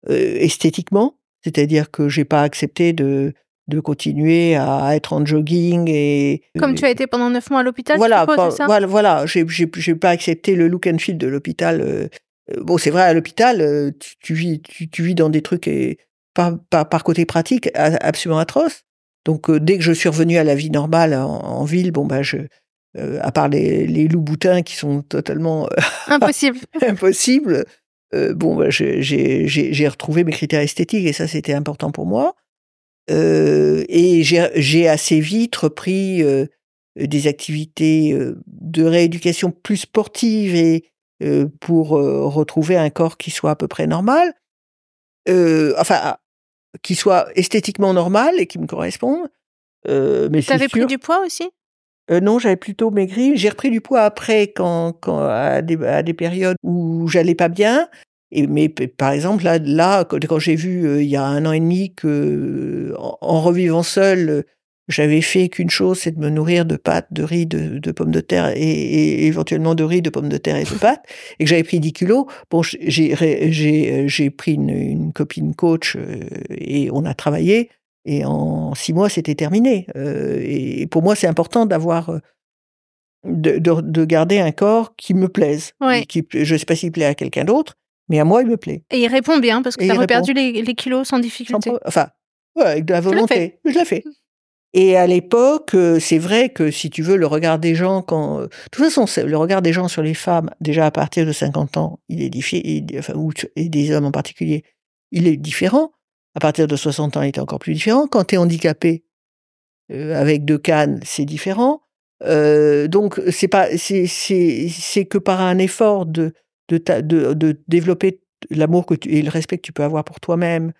Speaker 1: esthétiquement, c'est-à-dire que j'ai pas accepté de de continuer à être en jogging et
Speaker 2: comme tu as été pendant neuf mois à l'hôpital
Speaker 1: voilà
Speaker 2: ça?
Speaker 1: voilà voilà j'ai j'ai pas accepté le look and feel de l'hôpital euh, euh, bon c'est vrai à l'hôpital euh, tu, vis tu, vis dans des trucs et par, par, côté pratique absolument atroces donc dès que je suis revenu à la vie normale en, ville bon bah je à part les, les loups boutins qui sont totalement
Speaker 2: impossible
Speaker 1: impossible bon bah, j'ai retrouvé mes critères esthétiques et ça c'était important pour moi. Euh, et j'ai assez vite repris euh, des activités euh, de rééducation plus sportives et pour retrouver un corps qui soit à peu près normal, enfin qui soit esthétiquement normal et qui me corresponde. Euh, mais
Speaker 2: T'avais pris du poids aussi?
Speaker 1: Non, j'avais plutôt maigri. J'ai repris du poids après, quand, quand à, des, à des périodes où j'allais pas bien. Et, mais par exemple, là, là quand j'ai vu euh, il y a un an et demi que, en, revivant seul, j'avais fait qu'une chose, c'est de me nourrir de pâtes, de riz, de, de pommes de terre et, éventuellement de riz, de pommes de terre et de pâtes, et que j'avais pris 10 kilos. Bon, j'ai j'ai pris une, une, copine coach euh, et on a travaillé. Et en six mois, c'était terminé. Euh, et pour moi, c'est important d'avoir de, de, de, garder un corps qui me plaise. Qui, je ne sais pas s'il plaît à quelqu'un d'autre, mais à moi, il me plaît.
Speaker 2: Et il répond bien parce que tu as reperdu les, les, kilos sans difficulté.
Speaker 1: enfin, ouais, avec de la volonté. Je l'ai fait. Et à l'époque, euh, c'est vrai que si tu veux, le regard des gens, quand. Euh, de toute façon, le regard des gens sur les femmes, déjà à partir de 50 ans, il est différent, enfin, et des hommes en particulier, il est différent. À partir de 60 ans, il est encore plus différent. Quand tu es handicapé, euh, avec deux cannes, c'est différent. Euh, donc, c'est pas, c'est que par un effort de de, de, développer l'amour que et le respect que tu peux avoir pour toi-même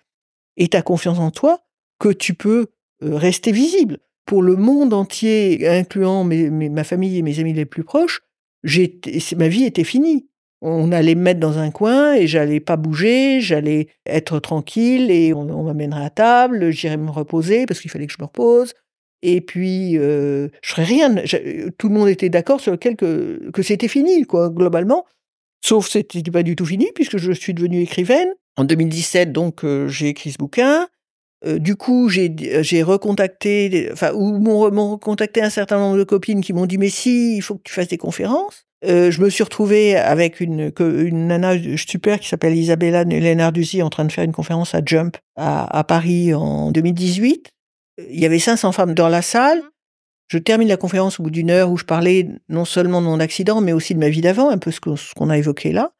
Speaker 1: et ta confiance en toi, que tu peux euh, rester visible. Pour le monde entier, incluant ma famille et mes amis les plus proches, ma vie était finie. On allait me mettre dans un coin et j'allais pas bouger, j'allais être tranquille et on, m'amènerait à table, j'irais me reposer parce qu'il fallait que je me repose. Et puis, euh, je ferais rien. tout le monde était d'accord sur lequel que, c'était fini, quoi, globalement. Sauf que c'était pas du tout fini puisque je suis devenue écrivaine. En 2017, donc, euh, j'ai écrit ce bouquin. Euh, du coup, j'ai recontacté, enfin, ou m'ont recontacté un certain nombre de copines qui m'ont dit mais si, il faut que tu fasses des conférences. Euh, je me suis retrouvée avec une, nana super qui s'appelle Isabella Lenarduzzi en train de faire une conférence à Jump à Paris en 2018. Il y avait 500 femmes dans la salle. Je termine la conférence au bout d'une heure où je parlais non seulement de mon accident, mais aussi de ma vie d'avant, un peu ce qu'on a évoqué là.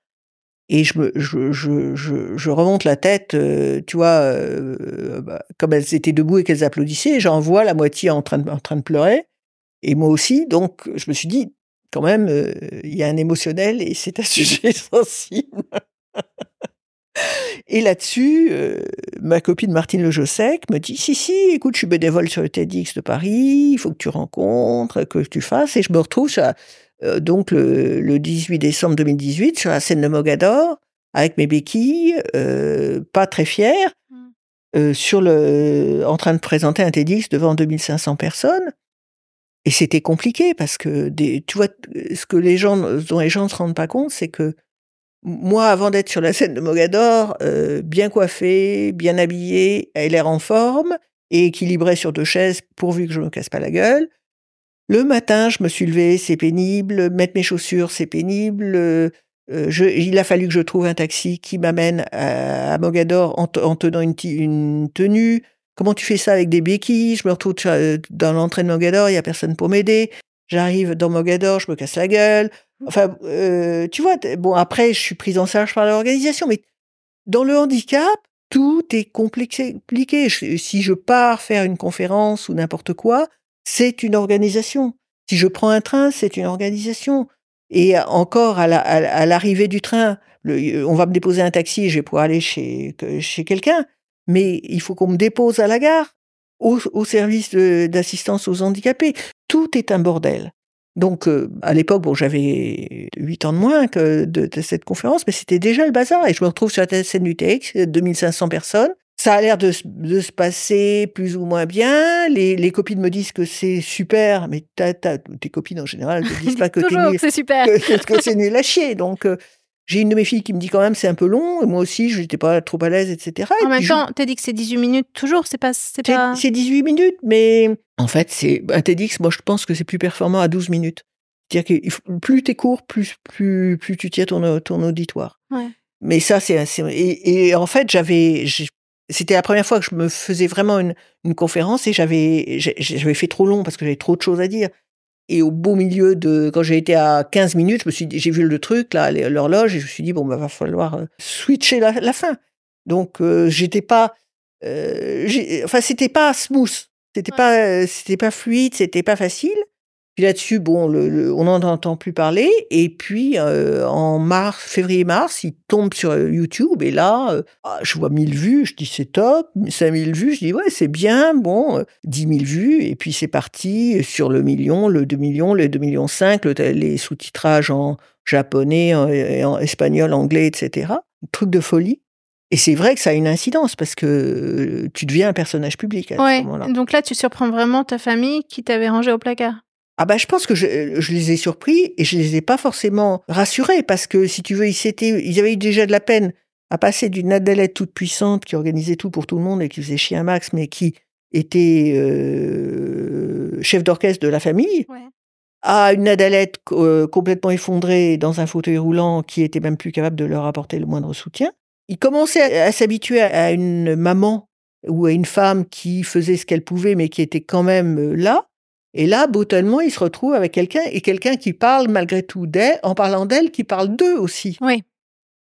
Speaker 1: Et je, remonte la tête, euh, tu vois, euh, bah, comme elles étaient debout et qu'elles applaudissaient, j'en vois la moitié en train, de, train de pleurer, et moi aussi. Donc, je me suis dit, quand même, euh, il y a un émotionnel et c'est un sujet sensible. et là-dessus, ma copine Martine Le Jossec me dit, si, si, écoute, je suis bénévole sur le TEDx de Paris, il faut que tu rencontres, que tu fasses, et je me retrouve sur euh, donc le, 18 décembre 2018 sur la scène de Mogador avec mes béquilles, euh, pas très fière, mmh. euh, sur le, en train de présenter un TEDx devant 2500 personnes. Et c'était compliqué parce que des, tu vois, ce que les gens, dont les gens ne se rendent pas compte, c'est que moi, avant d'être sur la scène de Mogador, bien coiffée, bien habillée, elle l'air en forme et équilibrée sur deux chaises pourvu que je me casse pas la gueule. Le matin, je me suis levée, c'est pénible. Mettre mes chaussures, c'est pénible. Euh, il a fallu que je trouve un taxi qui m'amène à, Mogador en, tenant une, tenue. Comment tu fais ça avec des béquilles? Je me retrouve euh, dans l'entrée de Mogador, il y a personne pour m'aider. J'arrive dans Mogador, je me casse la gueule. Enfin, euh, tu vois, bon, après, je suis prise en charge par l'organisation, mais dans le handicap, tout est compliqué. Si je pars faire une conférence ou n'importe quoi, c'est une organisation. Si je prends un train, c'est une organisation. Et encore à l'arrivée du train, on va me déposer un taxi, je vais pouvoir aller chez, quelqu'un, mais il faut qu'on me dépose à la gare, au, service d'assistance aux handicapés. Tout est un bordel. Donc, euh, à l'époque, bon, j'avais huit ans de moins que de, cette conférence, mais c'était déjà le bazar. Et je me retrouve sur la scène du TX, 2500 personnes. Ça a l'air de, de, se passer plus ou moins bien. Les, les copines me disent que c'est super, mais tes copines en général ne disent pas que
Speaker 2: c'est super.
Speaker 1: Que, c'est nul à chier. Donc, euh, j'ai une de mes filles qui me dit quand même c'est un peu long, et moi aussi, je n'étais pas trop à l'aise, etc.
Speaker 2: En même temps, dit que c'est 18 minutes toujours, c'est pas. C'est pas...
Speaker 1: 18 minutes, mais en fait, c'est un TEDx, moi je pense que c'est plus performant à 12 minutes. C'est-à-dire que plus t'es court, plus, plus, plus tu tiens ton, ton auditoire.
Speaker 2: Ouais.
Speaker 1: Mais ça, c'est. Et, et en fait, j'avais c'était la première fois que je me faisais vraiment une, une conférence et j'avais j'avais fait trop long parce que j'avais trop de choses à dire. Et au beau milieu de quand j'ai été à 15 minutes, je me suis j'ai vu le truc là l'horloge et je me suis dit bon bah va falloir euh, switcher la, la fin. Donc euh, j'étais pas euh, enfin c'était pas smooth, c'était pas c'était pas fluide, c'était pas facile. Puis là-dessus, bon, le, on n'en entend plus parler. Et puis, euh, en mars, février-mars, il tombe sur euh, YouTube. Et là, euh, ah, je vois 1000 vues. Je dis, c'est top. 5000 vues. Je dis, ouais, c'est bien. Bon, 10 000 vues. Et puis, c'est parti sur le million, le 2 millions, le 2 millions 5, les sous-titrages en japonais, en, espagnol, anglais, etc. Truc de folie. Et c'est vrai que ça a une incidence parce que tu deviens un personnage public à
Speaker 2: ouais. Donc là, tu surprends vraiment ta famille qui t'avait rangé au placard.
Speaker 1: Ah bah je pense que je, je, les ai surpris et je les ai pas forcément rassurés parce que si tu veux ils s'étaient ils avaient eu déjà de la peine à passer d'une Adèle toute puissante qui organisait tout pour tout le monde et qui faisait chier un max mais qui était euh, chef d'orchestre de la famille à une Adalette euh, complètement effondrée dans un fauteuil roulant qui était même plus capable de leur apporter le moindre soutien. Ils commençaient à s'habituer à une maman ou à une femme qui faisait ce qu'elle pouvait mais qui était quand même euh, là et là, brutalement, il se retrouve avec quelqu'un et quelqu'un qui parle malgré tout d'elle, en parlant d'elle, qui parle d'eux aussi.
Speaker 2: Oui.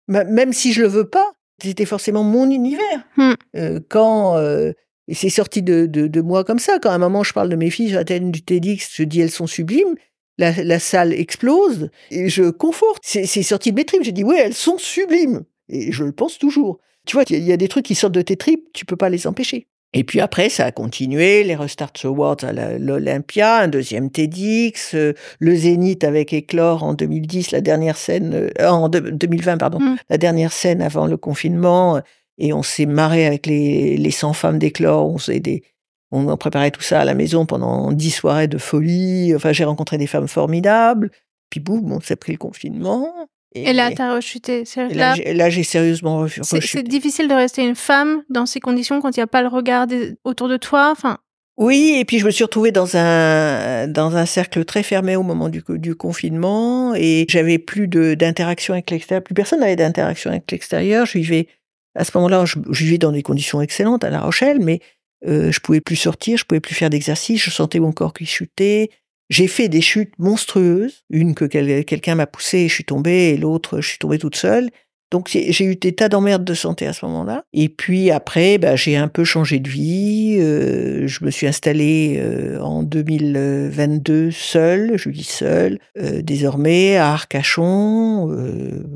Speaker 1: Même si je le veux pas, c'était forcément mon univers.
Speaker 2: Hmm.
Speaker 1: Euh, quand euh, c'est sorti de, de, moi comme ça. Quand à un moment je parle de mes filles, j'attends du TEDx, je dis elles sont sublimes. La, la salle explose et je conforte. C'est sorti de mes tripes. J'ai dit oui, elles sont sublimes et je le pense toujours. Tu vois, il y, a des trucs qui sortent de tes tripes, tu peux pas les empêcher. Et puis après, ça a continué, les Restart Awards à l'Olympia, un deuxième TEDx, euh, le Zénith avec Éclore en 2010, la dernière scène, euh, en 2020, pardon, mmh. la dernière scène avant le confinement, et on s'est marré avec les, les 100 femmes d'Éclore, on s'est des, on a préparé tout ça à la maison pendant dix soirées de folie, enfin j'ai rencontré des femmes formidables, puis boum, on s'est pris le confinement,
Speaker 2: Et, là, t'as rechuté.
Speaker 1: Là, là, j'ai sérieusement rechuté.
Speaker 2: C'est difficile de rester une femme dans ces conditions quand il n'y a pas le regard autour de toi. Enfin.
Speaker 1: Oui, et puis je me suis retrouvée dans un dans un cercle très fermé au moment du, du confinement et j'avais plus d'interaction avec l'extérieur. Plus personne n'avait d'interaction avec l'extérieur. Je vivais à ce moment-là, je, je, vivais dans des conditions excellentes à La Rochelle, mais euh, je pouvais plus sortir, je pouvais plus faire d'exercice, je sentais mon corps qui chutait. J'ai fait des chutes monstrueuses, une que quelqu'un m'a poussée et je suis tombée, et l'autre, je suis tombée toute seule. Donc j'ai eu des tas d'emmerdes de santé à ce moment-là. Et puis après, bah, j'ai un peu changé de vie. Euh, je me suis installée euh, en 2022 seule, je vis seule, euh, désormais à Arcachon,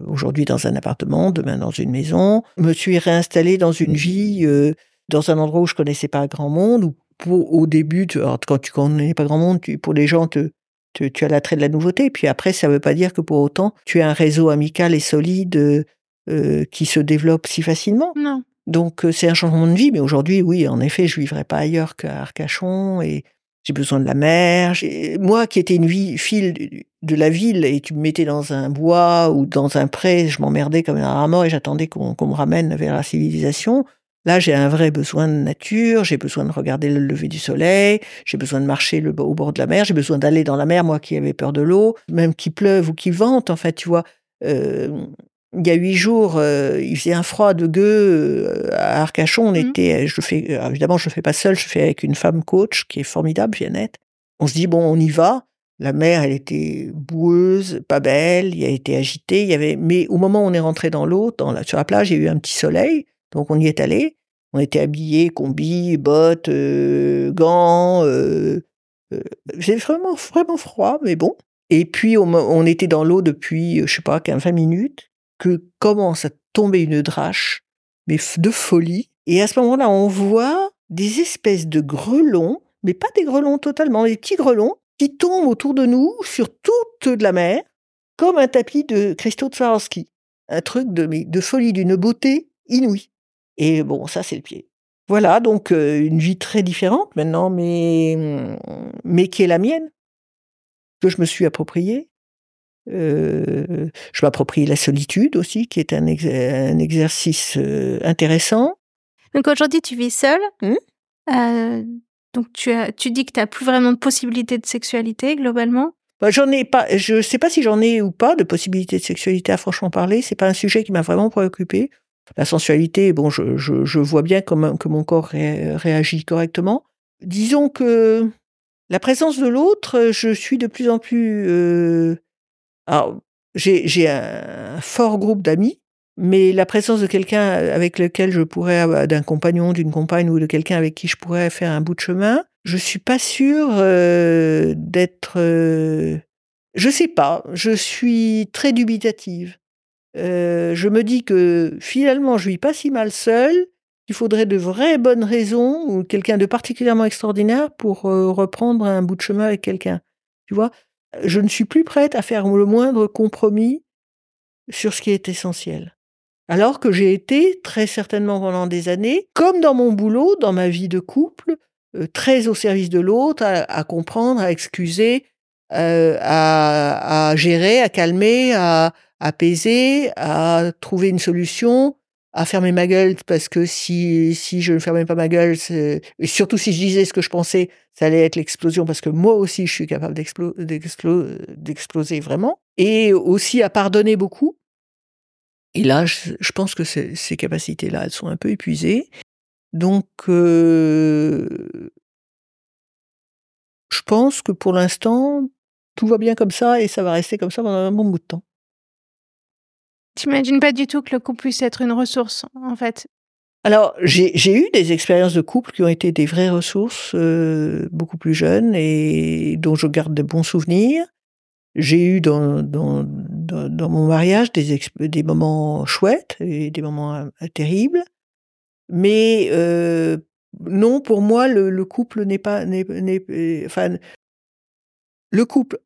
Speaker 1: aujourd'hui dans un appartement, demain dans une maison. Je me suis réinstallée dans une vie, dans un endroit où je connaissais pas grand monde, où au début, quand tu connais pas grand monde, tu, pour les gens, te, tu, tu as l'attrait de la nouveauté. Puis après, ça veut pas dire que pour autant, tu as un réseau amical et solide euh, qui se développe si facilement.
Speaker 2: Non.
Speaker 1: Donc euh, c'est un changement de vie, mais aujourd'hui, oui, en effet, je vivrai pas ailleurs qu'à Arcachon et j'ai besoin de la mer. Moi, qui étais une vie, fille de la ville, et tu me mettais dans un bois ou dans un pré, je m'emmerdais comme un rat et j'attendais qu'on me ramène vers la civilisation. Là, j'ai un vrai besoin de nature, j'ai besoin de regarder le lever du soleil, j'ai besoin de marcher le, au bord de la mer, j'ai besoin d'aller dans la mer, moi qui avais peur de l'eau, même qu'il pleuve ou qu'il vente, en fait, tu vois. Euh, il y a huit jours, euh, il faisait un froid de gueux euh, à Arcachon. On mmh. était, je fais, évidemment, je le fais pas seul, je fais avec une femme coach qui est formidable, Viannette. On se dit bon, on y va. La mer, elle était boueuse, pas belle, il a été agité. Il y avait, mais au moment où on est rentré dans l'eau, dans sur la plage, il y a eu un petit soleil. Donc on y est allé. On était habillés, combi, bottes, euh, gants. Euh, euh, J'ai vraiment, vraiment froid, mais bon. Et puis on, était dans l'eau depuis, je sais pas, 15-20 minutes, que commence à tomber une drache, mais de folie. Et à ce moment-là, on voit des espèces de grelons, mais pas des grelons totalement, des petits grelons qui tombent autour de nous sur toute la mer, comme un tapis de Christophe Swarovski. Un truc de, de folie, d'une beauté inouïe. Et bon, ça, c'est le pied. Voilà, donc euh, une vie très différente maintenant, mais, mais qui est la mienne, que je me suis appropriée. Euh, je m'approprie la solitude aussi, qui est un, un exercice euh, intéressant.
Speaker 2: Donc aujourd'hui, tu vis seule. Mmh. donc tu, as, tu dis que tu n'as plus vraiment de possibilités de sexualité globalement?
Speaker 1: Bah, j'en ai pas. Je sais pas si j'en ai ou pas de possibilités de sexualité à franchement parler. C'est pas un sujet qui m'a vraiment préoccupé. La sensualité, bon, je, vois bien comme, que mon corps réagit correctement. Disons que la présence de l'autre, je suis de plus en plus. Euh, alors, j'ai un fort groupe d'amis, mais la présence de quelqu'un avec lequel je pourrais, d'un compagnon, d'une compagne ou de quelqu'un avec qui je pourrais faire un bout de chemin, je suis pas sûre euh, d'être. Euh, je sais pas. Je suis très dubitative. Euh, je me dis que finalement, je vis pas si mal seul. Il faudrait de vraies bonnes raisons ou quelqu'un de particulièrement extraordinaire pour euh, reprendre un bout de chemin avec quelqu'un. Tu vois, je ne suis plus prête à faire le moindre compromis sur ce qui est essentiel. Alors que j'ai été très certainement pendant des années, comme dans mon boulot, dans ma vie de couple, euh, très au service de l'autre, à, comprendre, à excuser, à, à, gérer, à calmer, à, apaiser, à trouver une solution, à fermer ma gueule parce que si si je ne fermais pas ma gueule, et surtout si je disais ce que je pensais, ça allait être l'explosion parce que moi aussi je suis capable d'exploser vraiment et aussi à pardonner beaucoup. Et là, je, pense que ces, capacités-là, elles sont un peu épuisées. Donc, euh, je pense que pour l'instant, tout va bien comme ça et ça va rester comme ça pendant un bon bout de temps.
Speaker 2: T'imagines pas du tout que le couple puisse être une ressource, en fait?
Speaker 1: Alors, j'ai eu des expériences de couple qui ont été des vraies ressources, euh, beaucoup plus jeunes, et dont je garde de bons souvenirs. J'ai eu dans, mon mariage des, moments chouettes et des moments euh, terribles. Mais euh, non, pour moi, le, le couple n'est pas... Enfin, le couple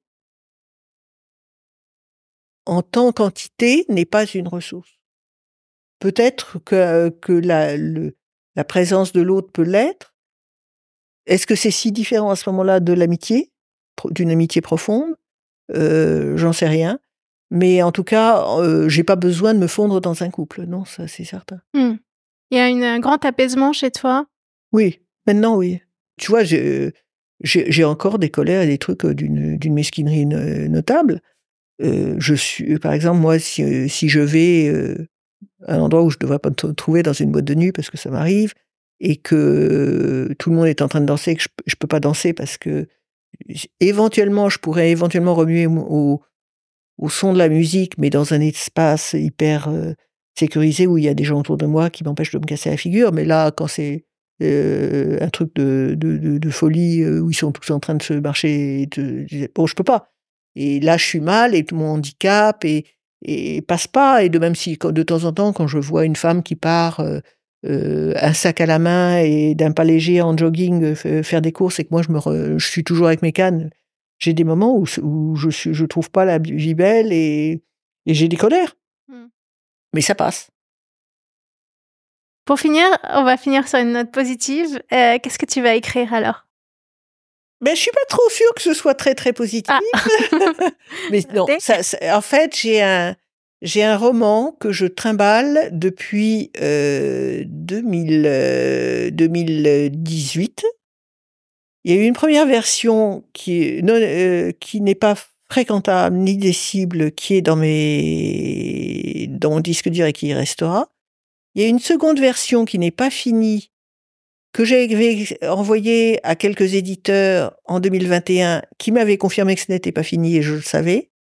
Speaker 1: en tant qu'entité n'est pas une ressource. Peut-être que, que la, la présence de l'autre peut l'être. Est-ce que c'est si différent à ce moment-là de l'amitié, d'une amitié profonde? Euh, J'en sais rien. Mais en tout cas, euh, j'ai pas besoin de me fondre dans un couple. Non, ça, c'est certain.
Speaker 2: Hmm. Il y a une, un grand apaisement chez toi?
Speaker 1: Oui, maintenant, oui. Tu vois, j'ai encore des colères et des trucs euh, d'une d'une mesquinerie notable. Euh, je suis, par exemple, moi, si, si je vais euh, à un endroit où je ne devrais pas me trouver dans une boîte de nuit parce que ça m'arrive et que tout le monde est en train de danser que je, ne peux pas danser parce que éventuellement, je pourrais éventuellement remuer au, son de la musique, mais dans un espace hyper euh, sécurisé où il y a des gens autour de moi qui m'empêchent de me casser la figure. Mais là, quand c'est euh, un truc de, folie euh, où ils sont tous en train de se marcher, bon, je peux pas. Et là, je suis mal et mon handicap et, et passe pas. Et de même si de temps en temps, quand je vois une femme qui part un sac à la main et d'un pas léger en jogging faire des courses et que moi je me je suis toujours avec mes cannes j'ai des moments où, où je trouve pas la vie belle et, et j'ai des colères. Mmh. Mais ça passe.
Speaker 2: Pour finir, on va finir sur une note positive. Euh, qu'est-ce que tu vas écrire alors?
Speaker 1: Ben, je suis pas trop sûre que ce soit très très positif. Ah. Mais non, ça, en fait, j'ai un j'ai un roman que je trimballe depuis euh, 2000, 2018 il y a eu une première version qui, euh, qui n'est pas fréquentable ni des cibles, qui est dans mes dans mon disque dur et qui y restera. Il y a une seconde version qui n'est pas finie, que j'ai envoyée à quelques éditeurs en 2021, qui m'avaient confirmé que ce n'était pas fini et je le savais.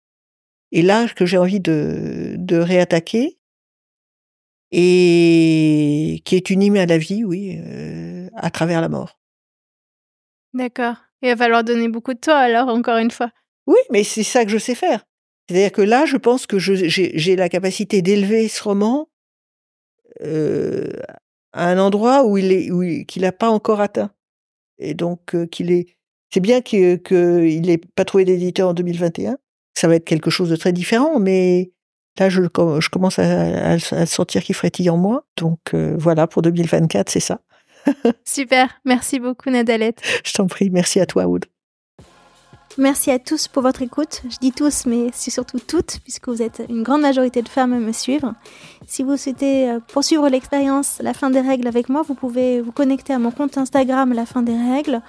Speaker 1: Et là, que j'ai envie de, de réattaquer, et qui est une hymne à la vie, oui, euh, à travers la mort.
Speaker 2: D'accord. Il va falloir donner beaucoup de toi alors, encore une fois.
Speaker 1: Oui, mais c'est ça que je sais faire. C'est-à-dire que là, je pense que j'ai la capacité d'élever ce roman euh, à un endroit où il est, qu'il n'a pas encore atteint. Et donc euh, qu'il est, c'est bien qu'il n'ait pas trouvé d'éditeur en 2021. Ça va être quelque chose de très différent, mais là, je, je commence à, à, sentir qu'il frétille en moi. Donc euh, voilà, pour 2024, c'est ça.
Speaker 2: Super, merci beaucoup Nadalette.
Speaker 1: Je t'en prie, merci à toi Aude.
Speaker 2: Merci à tous pour votre écoute. Je dis tous, mais c'est surtout toutes, puisque vous êtes une grande majorité de femmes à me suivre. Si vous souhaitez euh, poursuivre l'expérience La fin des règles avec moi, vous pouvez vous connecter à mon compte Instagram La fin des règles,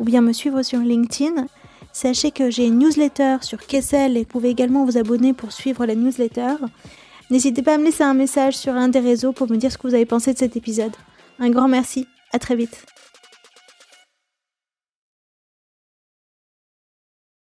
Speaker 2: ou bien me suivre sur LinkedIn. Sachez que j'ai une newsletter sur Kessel et vous pouvez également vous abonner pour suivre la newsletter. N'hésitez pas à me laisser un message sur un des réseaux pour me dire ce que vous avez pensé de cet épisode. Un grand merci. À très vite.